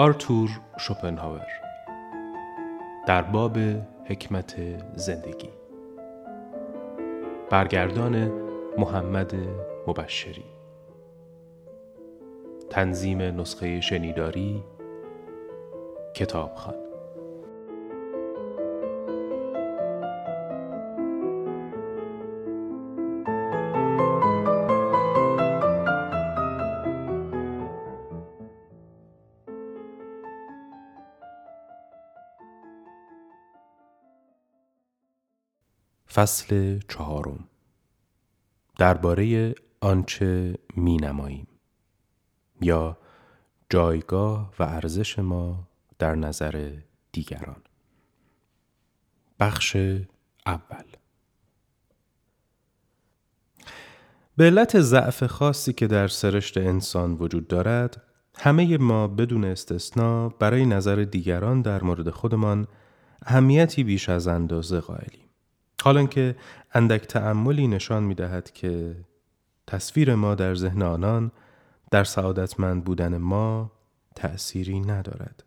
آرتور شوپنهاور. در باب حکمت زندگی. برگردان محمد مبشری. تنظیم نسخه شنیداری کتابخان فصل چهارم. درباره آنچه می نماییم یا جایگاه و ارزش ما در نظر دیگران. بخش اول. به علت ضعف خاصی که در سرشت انسان وجود دارد همه ما بدون استثنا برای نظر دیگران در مورد خودمان اهمیتی بیش از اندازه قائلیم. حالا که اندک تعملی نشان می دهد که تصویر ما در ذهن آنان در سعادتمند بودن ما تأثیری ندارد.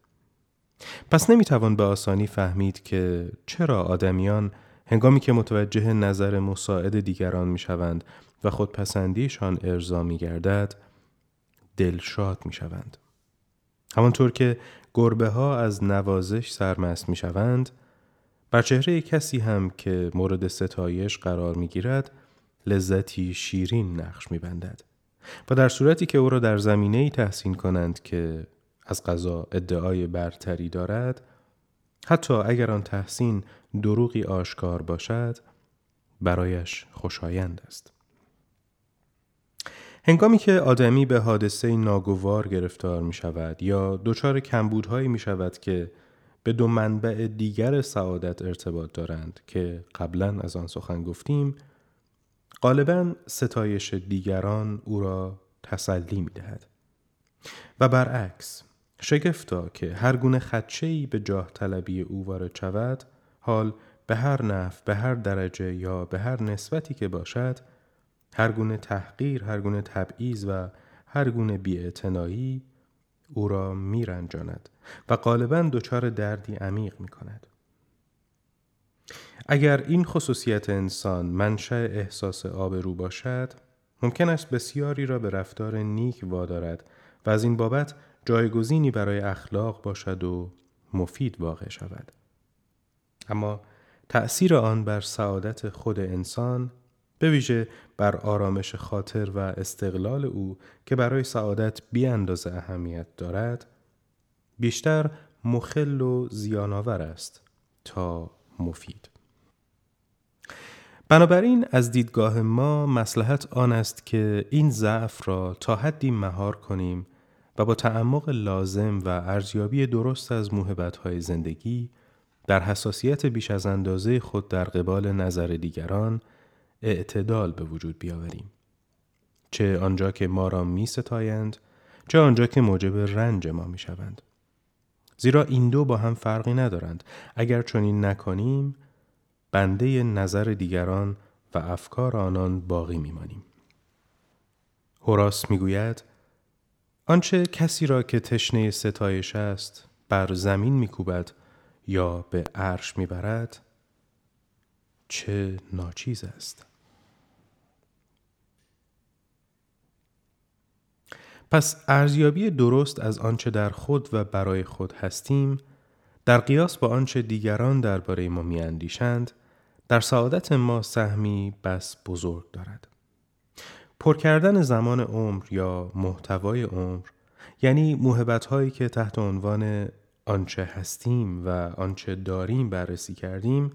پس نمی‌توان به آسانی فهمید که چرا آدمیان هنگامی که متوجه نظر مساعد دیگران می شوند و خودپسندیشان ارضا می گردد دلشاد می شوند. همانطور که گربه ها از نوازش سرمست می شوند بر چهره کسی هم که مورد ستایش قرار می گیرد لذتی شیرین نقش می بندد. و در صورتی که او را در زمینه ای تحسین کنند که از قضا ادعای برتری دارد حتی اگر آن تحسین دروغی آشکار باشد برایش خوشایند است هنگامی که آدمی به حادثه ناگوار گرفتار می شود یا دچار کمبودهایی می شود که به دو منبع دیگر سعادت ارتباط دارند که قبلا از آن سخن گفتیم غالبا ستایش دیگران او را تسلی می دهد. و برعکس شگفتا که هر گونه خدشه‌ای به جاه طلبی او وارد شود حال به هر نف به هر درجه یا به هر نسبتی که باشد هر گونه تحقیر هر گونه تبعیض و هر گونه بیاعتنایی او را میرنجاند و غالبا دچار دردی عمیق می کند. اگر این خصوصیت انسان منشأ احساس آبرو باشد ممکن است بسیاری را به رفتار نیک وادارد و از این بابت جایگزینی برای اخلاق باشد و مفید واقع شود اما تأثیر آن بر سعادت خود انسان به ویژه بر آرامش خاطر و استقلال او که برای سعادت بی اندازه اهمیت دارد بیشتر مخل و زیانآور است تا مفید. بنابراین از دیدگاه ما مسلحت آن است که این ضعف را تا حدی مهار کنیم و با تعمق لازم و ارزیابی درست از های زندگی در حساسیت بیش از اندازه خود در قبال نظر دیگران اعتدال به وجود بیاوریم. چه آنجا که ما را می ستایند، چه آنجا که موجب رنج ما می شوند. زیرا این دو با هم فرقی ندارند. اگر چنین نکنیم، بنده نظر دیگران و افکار آنان باقی میمانیم. هوراس می‌گوید آنچه کسی را که تشنه ستایش است بر زمین میکوبد یا به عرش می‌برد چه ناچیز است پس ارزیابی درست از آنچه در خود و برای خود هستیم در قیاس با آنچه دیگران درباره ما میاندیشند در سعادت ما سهمی بس بزرگ دارد. پر کردن زمان عمر یا محتوای عمر یعنی موهبت هایی که تحت عنوان آنچه هستیم و آنچه داریم بررسی کردیم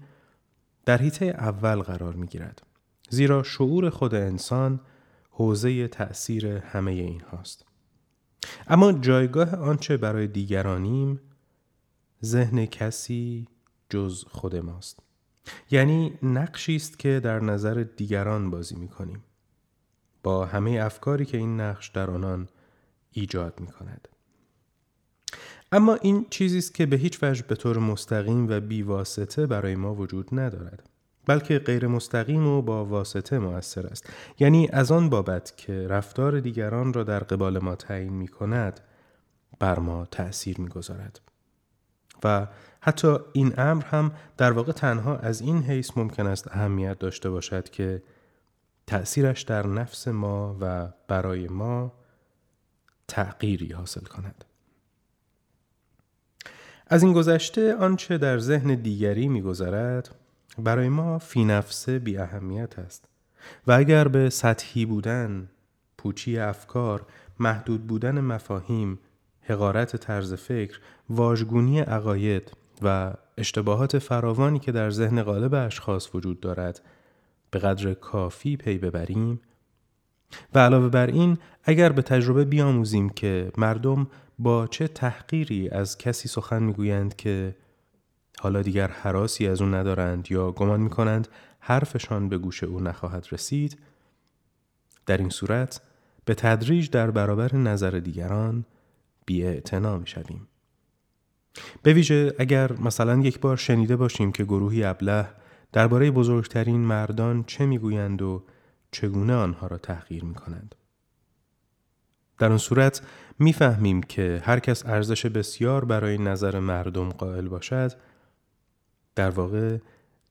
در حیطه اول قرار می گیرد. زیرا شعور خود انسان حوزه تأثیر همه این هاست. اما جایگاه آنچه برای دیگرانیم ذهن کسی جز خود ماست. یعنی نقشی است که در نظر دیگران بازی می کنیم. با همه افکاری که این نقش در آنان ایجاد می کند. اما این چیزی است که به هیچ وجه به طور مستقیم و بیواسطه برای ما وجود ندارد بلکه غیر مستقیم و با واسطه موثر است یعنی از آن بابت که رفتار دیگران را در قبال ما تعیین می کند بر ما تأثیر می‌گذارد و حتی این امر هم در واقع تنها از این حیث ممکن است اهمیت داشته باشد که تأثیرش در نفس ما و برای ما تغییری حاصل کند. از این گذشته آنچه در ذهن دیگری میگذرد برای ما فی نفسه بی اهمیت است. و اگر به سطحی بودن، پوچی افکار، محدود بودن مفاهیم، حقارت طرز فکر، واژگونی عقاید و اشتباهات فراوانی که در ذهن غالب اشخاص وجود دارد به قدر کافی پی ببریم. و علاوه بر این اگر به تجربه بیاموزیم که مردم با چه تحقیری از کسی سخن می‌گویند که حالا دیگر حراسی از او ندارند یا گمان می‌کنند حرفشان به گوش او نخواهد رسید در این صورت به تدریج در برابر نظر دیگران بی می شویم. به ویژه اگر مثلا یک بار شنیده باشیم که گروهی ابله درباره بزرگترین مردان چه می‌گویند و چگونه آنها را تحقیر می کنند. در آن صورت می‌فهمیم که هر کس ارزش بسیار برای نظر مردم قائل باشد در واقع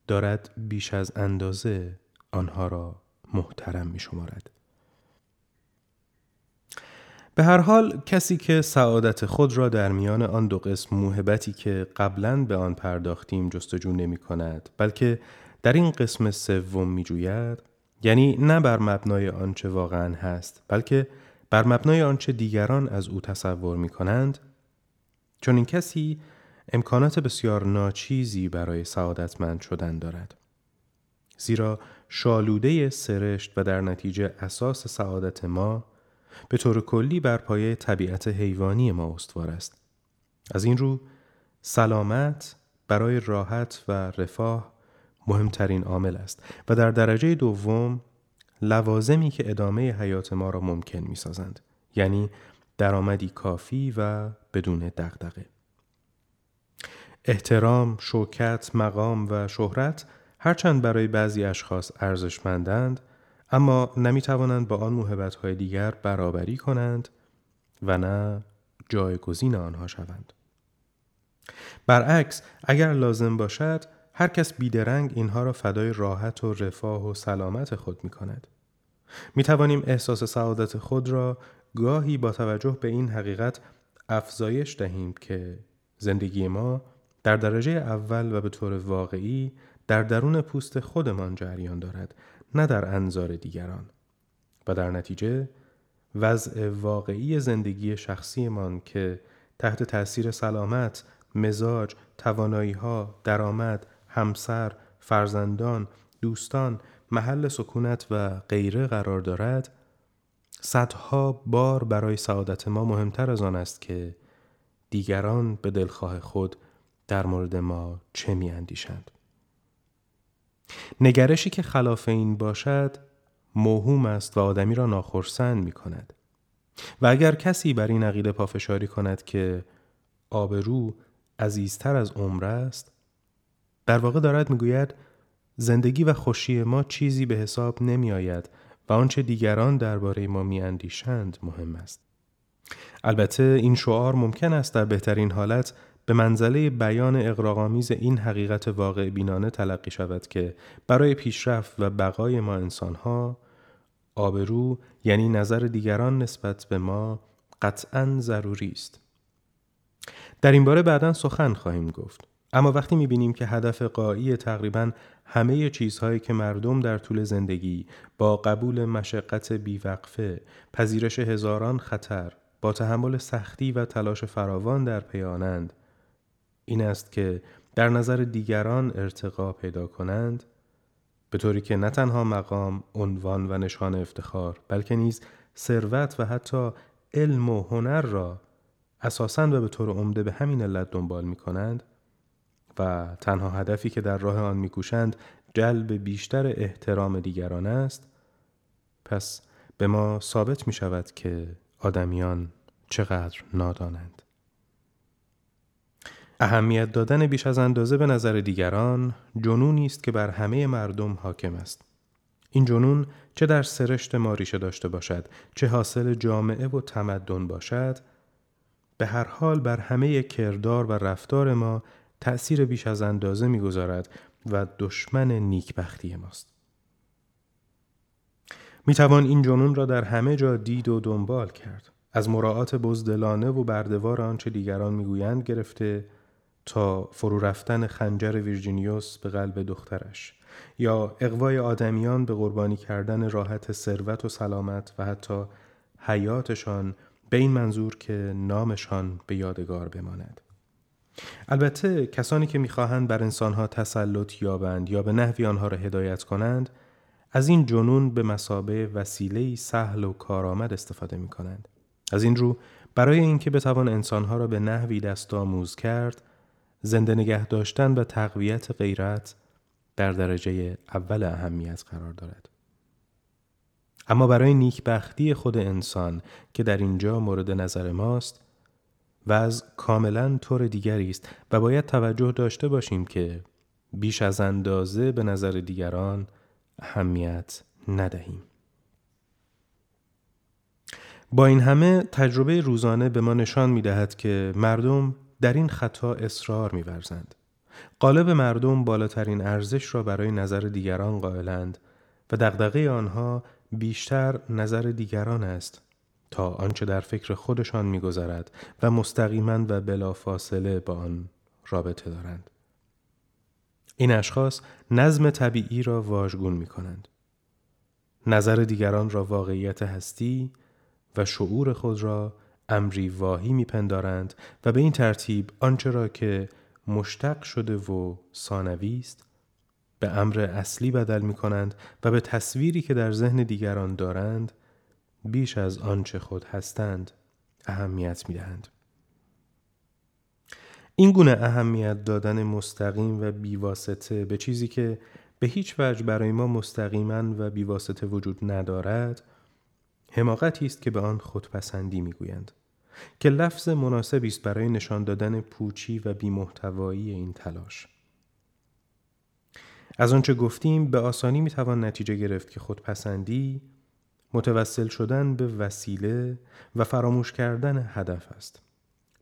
دارد بیش از اندازه آنها را محترم می شمارد. به هر حال کسی که سعادت خود را در میان آن دو قسم موهبتی که قبلا به آن پرداختیم جستجو نمی کند بلکه در این قسم سوم می جوید یعنی نه بر مبنای آنچه واقعا هست بلکه بر مبنای آنچه دیگران از او تصور می کنند چون این کسی امکانات بسیار ناچیزی برای سعادتمند شدن دارد زیرا شالوده سرشت و در نتیجه اساس سعادت ما به طور کلی بر پایه طبیعت حیوانی ما استوار است از این رو سلامت برای راحت و رفاه مهمترین عامل است و در درجه دوم لوازمی که ادامه حیات ما را ممکن می سازند. یعنی درآمدی کافی و بدون دغدغه. احترام، شوکت، مقام و شهرت هرچند برای بعضی اشخاص ارزشمندند اما نمی توانند با آن موهبت های دیگر برابری کنند و نه جایگزین آنها شوند. برعکس اگر لازم باشد هر کس بیدرنگ اینها را فدای راحت و رفاه و سلامت خود می کند. می توانیم احساس سعادت خود را گاهی با توجه به این حقیقت افزایش دهیم که زندگی ما در درجه اول و به طور واقعی در درون پوست خودمان جریان دارد نه در انظار دیگران. و در نتیجه وضع واقعی زندگی شخصیمان که تحت تاثیر سلامت، مزاج، توانایی ها، درآمد، همسر، فرزندان، دوستان، محل سکونت و غیره قرار دارد صدها بار برای سعادت ما مهمتر از آن است که دیگران به دلخواه خود در مورد ما چه می اندیشند. نگرشی که خلاف این باشد موهوم است و آدمی را ناخرسند می کند. و اگر کسی بر این عقیده پافشاری کند که آبرو عزیزتر از عمر است در واقع دارد می‌گوید زندگی و خوشی ما چیزی به حساب نمی آید و آنچه دیگران درباره ما می اندیشند مهم است. البته این شعار ممکن است در بهترین حالت به منزله بیان اقراغامیز این حقیقت واقع بینانه تلقی شود که برای پیشرفت و بقای ما انسانها آبرو یعنی نظر دیگران نسبت به ما قطعا ضروری است. در این باره بعدا سخن خواهیم گفت. اما وقتی می‌بینیم که هدف قایی تقریبا همه چیزهایی که مردم در طول زندگی با قبول مشقت بیوقفه، پذیرش هزاران خطر، با تحمل سختی و تلاش فراوان در پیانند این است که در نظر دیگران ارتقا پیدا کنند به طوری که نه تنها مقام، عنوان و نشان افتخار بلکه نیز ثروت و حتی علم و هنر را اساساً و به طور عمده به همین علت دنبال می کنند و تنها هدفی که در راه آن میکوشند جلب بیشتر احترام دیگران است. پس به ما ثابت می شود که آدمیان چقدر نادانند. اهمیت دادن بیش از اندازه به نظر دیگران جنونی است که بر همه مردم حاکم است این جنون چه در سرشت ما ریشه داشته باشد چه حاصل جامعه و تمدن باشد به هر حال بر همه کردار و رفتار ما تأثیر بیش از اندازه می‌گذارد و دشمن نیکبختی ماست. می توان این جنون را در همه جا دید و دنبال کرد. از مراعات بزدلانه و بردوار آنچه دیگران می‌گویند گرفته تا فرو رفتن خنجر ویرجینیوس به قلب دخترش یا اقوای آدمیان به قربانی کردن راحت ثروت و سلامت و حتی حیاتشان به این منظور که نامشان به یادگار بماند البته کسانی که می‌خواهند بر انسانها تسلط یابند یا به نحوی آنها را هدایت کنند از این جنون به مسابه وسیله سهل و کارآمد استفاده می کنند. از این رو برای اینکه بتوان انسانها را به نحوی دست آموز کرد زنده نگه داشتن و تقویت غیرت در درجه اول اهمیت قرار دارد. اما برای نیکبختی خود انسان که در اینجا مورد نظر ماست و از کاملا طور دیگری است و باید توجه داشته باشیم که بیش از اندازه به نظر دیگران اهمیت ندهیم. با این همه تجربه روزانه به ما نشان می دهد که مردم در این خطا اصرار می ورزند. قالب مردم بالاترین ارزش را برای نظر دیگران قائلند و دغدغه آنها بیشتر نظر دیگران است تا آنچه در فکر خودشان میگذرد و مستقیما و بلافاصله با آن رابطه دارند. این اشخاص نظم طبیعی را واژگون می کنند. نظر دیگران را واقعیت هستی و شعور خود را امری واهی میپندارند و به این ترتیب آنچه را که مشتق شده و ثانوی است به امر اصلی بدل می کنند و به تصویری که در ذهن دیگران دارند بیش از آنچه خود هستند اهمیت می دهند. این گونه اهمیت دادن مستقیم و بیواسطه به چیزی که به هیچ وجه برای ما مستقیما و بیواسطه وجود ندارد حماقتی است که به آن خودپسندی می‌گویند که لفظ مناسبی است برای نشان دادن پوچی و بیمحتوایی این تلاش. از آنچه گفتیم به آسانی می‌توان نتیجه گرفت که خودپسندی متوسل شدن به وسیله و فراموش کردن هدف است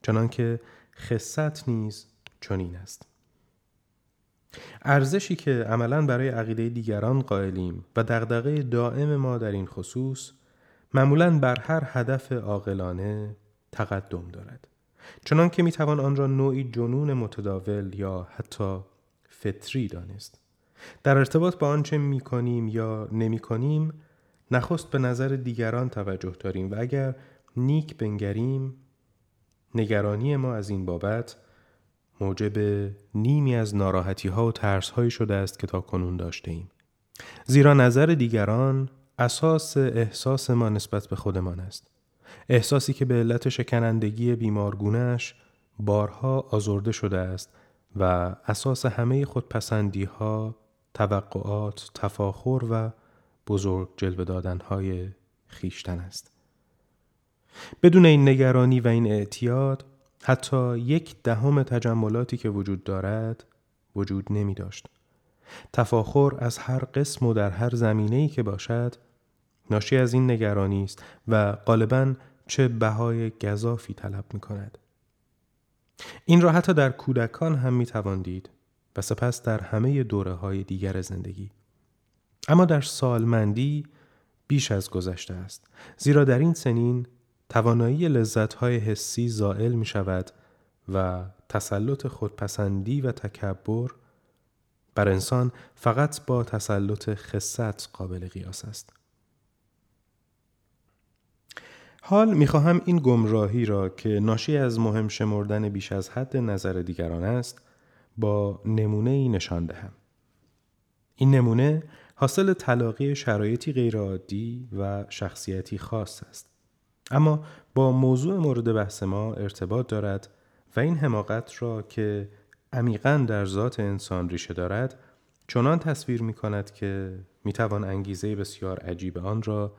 چنانکه خصت نیز چنین است. ارزشی که عملا برای عقیده دیگران قائلیم و دغدغه دائم ما در این خصوص معمولا بر هر هدف عاقلانه تقدم دارد چنان که می‌توان آن را نوعی جنون متداول یا حتی فطری دانست در ارتباط با آنچه می‌کنیم یا نمی‌کنیم نخست به نظر دیگران توجه داریم و اگر نیک بنگریم نگرانی ما از این بابت موجب نیمی از ناراحتی ها و ترس هایی شده است که تا کنون داشته ایم. زیرا نظر دیگران اساس احساس ما نسبت به خودمان است. احساسی که به علت شکنندگی بیمارگونهش بارها آزرده شده است و اساس همه خودپسندی ها، توقعات، تفاخر و بزرگ جلوه دادنهای خیشتن است. بدون این نگرانی و این اعتیاد حتی یک دهم تجملاتی که وجود دارد وجود نمی داشت. تفاخر از هر قسم و در هر زمینه‌ای که باشد ناشی از این نگرانی است و غالبا چه بهای گذافی طلب می کند. این را حتی در کودکان هم می توان دید و سپس در همه دوره های دیگر زندگی. اما در سالمندی بیش از گذشته است زیرا در این سنین توانایی لذتهای حسی زائل می شود و تسلط خودپسندی و تکبر بر انسان فقط با تسلط خصت قابل قیاس است. حال می‌خواهم این گمراهی را که ناشی از مهم شمردن بیش از حد نظر دیگران است با نمونه ای نشان دهم. این نمونه حاصل تلاقی شرایطی غیرعادی و شخصیتی خاص است. اما با موضوع مورد بحث ما ارتباط دارد و این حماقت را که عمیقا در ذات انسان ریشه دارد چنان تصویر می کند که می توان انگیزه بسیار عجیب آن را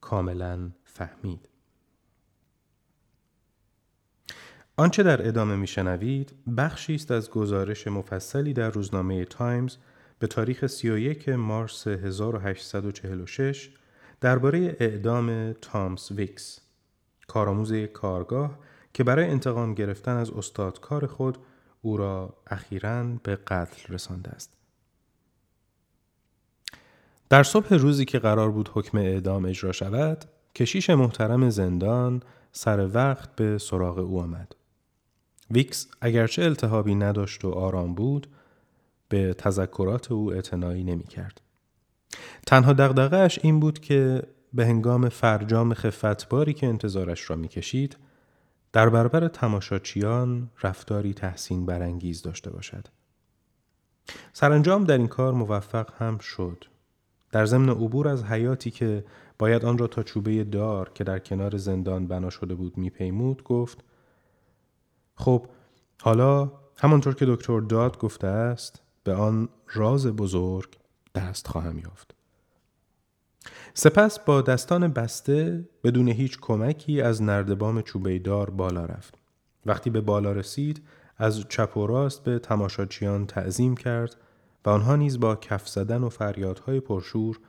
کاملا فهمید. آنچه در ادامه میشنوید بخشی است از گزارش مفصلی در روزنامه تایمز به تاریخ 31 مارس 1846 درباره اعدام تامس ویکس کارآموز کارگاه که برای انتقام گرفتن از استادکار خود او را اخیرا به قتل رسانده است. در صبح روزی که قرار بود حکم اعدام اجرا شود، کشیش محترم زندان سر وقت به سراغ او آمد. ویکس اگرچه التهابی نداشت و آرام بود، به تذکرات او اعتنایی نمی کرد. تنها دغدغه‌اش این بود که به هنگام فرجام خفتباری که انتظارش را می‌کشید در برابر تماشاچیان رفتاری تحسین برانگیز داشته باشد. سرانجام در این کار موفق هم شد. در ضمن عبور از حیاتی که باید آن را تا چوبه دار که در کنار زندان بنا شده بود میپیمود گفت خب حالا همانطور که دکتر داد گفته است به آن راز بزرگ دست خواهم یافت. سپس با دستان بسته بدون هیچ کمکی از نردبام چوبیدار بالا رفت. وقتی به بالا رسید از چپ و راست به تماشاچیان تعظیم کرد و آنها نیز با کف زدن و فریادهای پرشور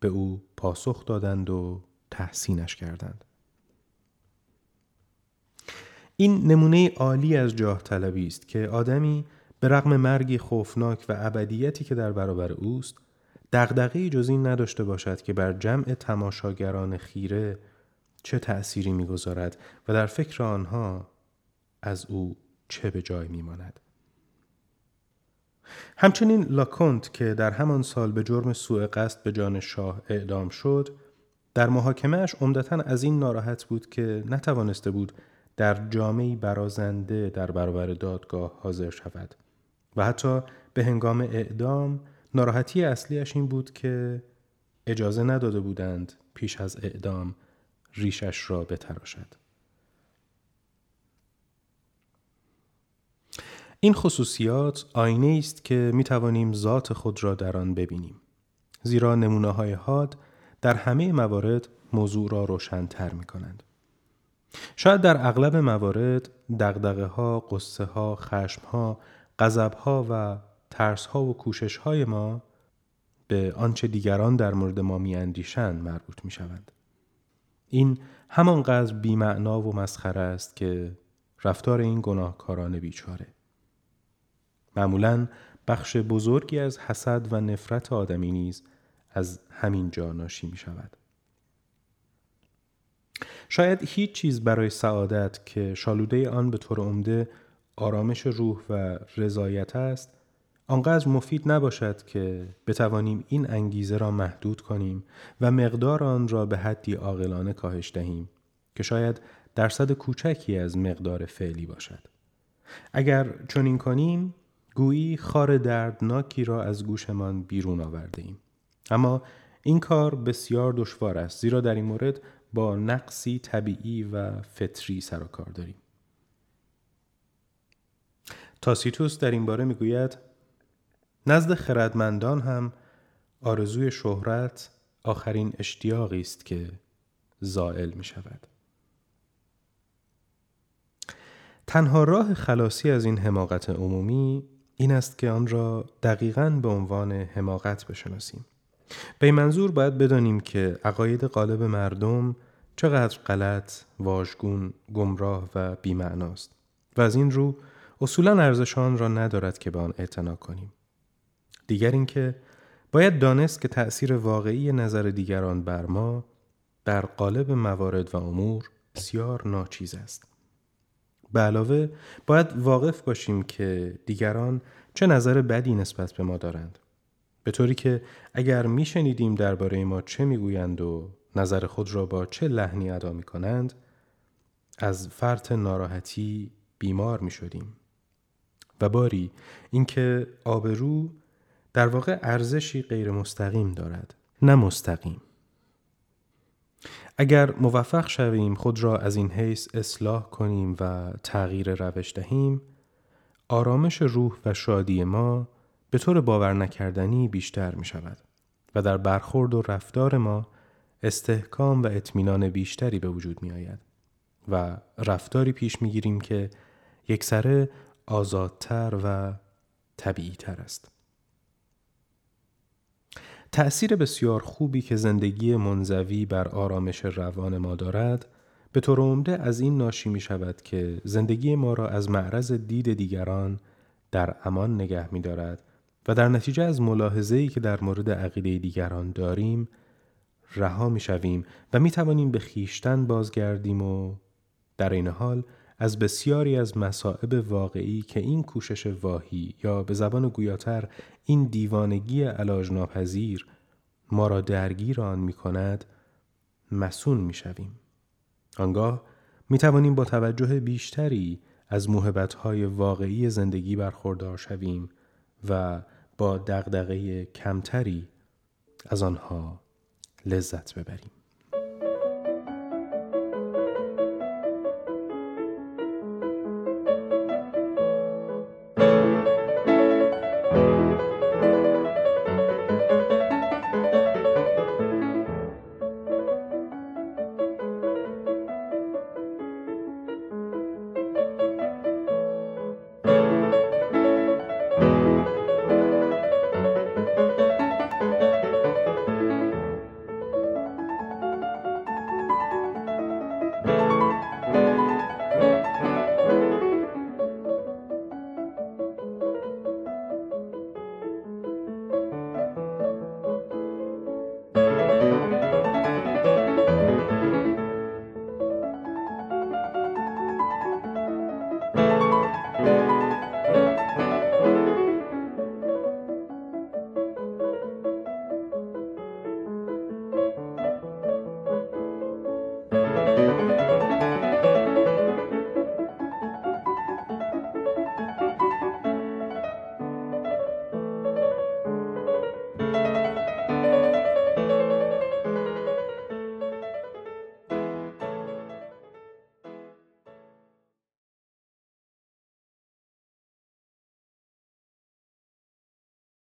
به او پاسخ دادند و تحسینش کردند. این نمونه عالی از جاه طلبی است که آدمی به رغم مرگی خوفناک و ابدیتی که در برابر اوست دغدغه‌ای جز این نداشته باشد که بر جمع تماشاگران خیره چه تأثیری می‌گذارد و در فکر آنها از او چه به جای میماند. همچنین لاکونت که در همان سال به جرم سوء قصد به جان شاه اعدام شد در محاکمهش عمدتا از این ناراحت بود که نتوانسته بود در جامعی برازنده در برابر دادگاه حاضر شود و حتی به هنگام اعدام ناراحتی اصلیش این بود که اجازه نداده بودند پیش از اعدام ریشش را بتراشد. این خصوصیات آینه است که می توانیم ذات خود را در آن ببینیم. زیرا نمونه های حاد در همه موارد موضوع را روشنتر می کنند. شاید در اغلب موارد دقدقه ها، قصه ها، خشم ها، غضب ها و ترس ها و کوشش های ما به آنچه دیگران در مورد ما میاندیشند مربوط می شوند. این همانقدر بیمعنا و مسخره است که رفتار این گناهکاران بیچاره. معمولا بخش بزرگی از حسد و نفرت آدمی نیز از همین جا ناشی می شود. شاید هیچ چیز برای سعادت که شالوده آن به طور عمده آرامش روح و رضایت است آنقدر مفید نباشد که بتوانیم این انگیزه را محدود کنیم و مقدار آن را به حدی عاقلانه کاهش دهیم که شاید درصد کوچکی از مقدار فعلی باشد. اگر چنین کنیم گویی خار دردناکی را از گوشمان بیرون آورده ایم اما این کار بسیار دشوار است زیرا در این مورد با نقصی طبیعی و فطری سر و کار داریم تاسیتوس در این باره می‌گوید نزد خردمندان هم آرزوی شهرت آخرین اشتیاقی است که زائل می شود. تنها راه خلاصی از این حماقت عمومی این است که آن را دقیقا به عنوان حماقت بشناسیم. به منظور باید بدانیم که عقاید غالب مردم چقدر غلط، واژگون، گمراه و بیمعناست و از این رو اصولا ارزشان را ندارد که به آن اعتنا کنیم. دیگر اینکه باید دانست که تأثیر واقعی نظر دیگران بر ما در قالب موارد و امور بسیار ناچیز است. به علاوه باید واقف باشیم که دیگران چه نظر بدی نسبت به ما دارند. به طوری که اگر میشنیدیم درباره ما چه می‌گویند و نظر خود را با چه لحنی ادا می کنند از فرط ناراحتی بیمار می شدیم. و باری اینکه آبرو در واقع ارزشی غیر مستقیم دارد نه مستقیم اگر موفق شویم خود را از این حیث اصلاح کنیم و تغییر روش دهیم آرامش روح و شادی ما به طور باور نکردنی بیشتر می شود و در برخورد و رفتار ما استحکام و اطمینان بیشتری به وجود می آید و رفتاری پیش می گیریم که یکسره آزادتر و طبیعی تر است. تأثیر بسیار خوبی که زندگی منزوی بر آرامش روان ما دارد به طور عمده از این ناشی می شود که زندگی ما را از معرض دید دیگران در امان نگه می دارد و در نتیجه از ملاحظه‌ای که در مورد عقیده دیگران داریم رها می شویم و می توانیم به خیشتن بازگردیم و در این حال از بسیاری از مصائب واقعی که این کوشش واهی یا به زبان گویاتر این دیوانگی علاج ناپذیر ما را درگیر آن می کند مسون می شویم. آنگاه می توانیم با توجه بیشتری از موهبتهای واقعی زندگی برخوردار شویم و با دغدغه کمتری از آنها لذت ببریم.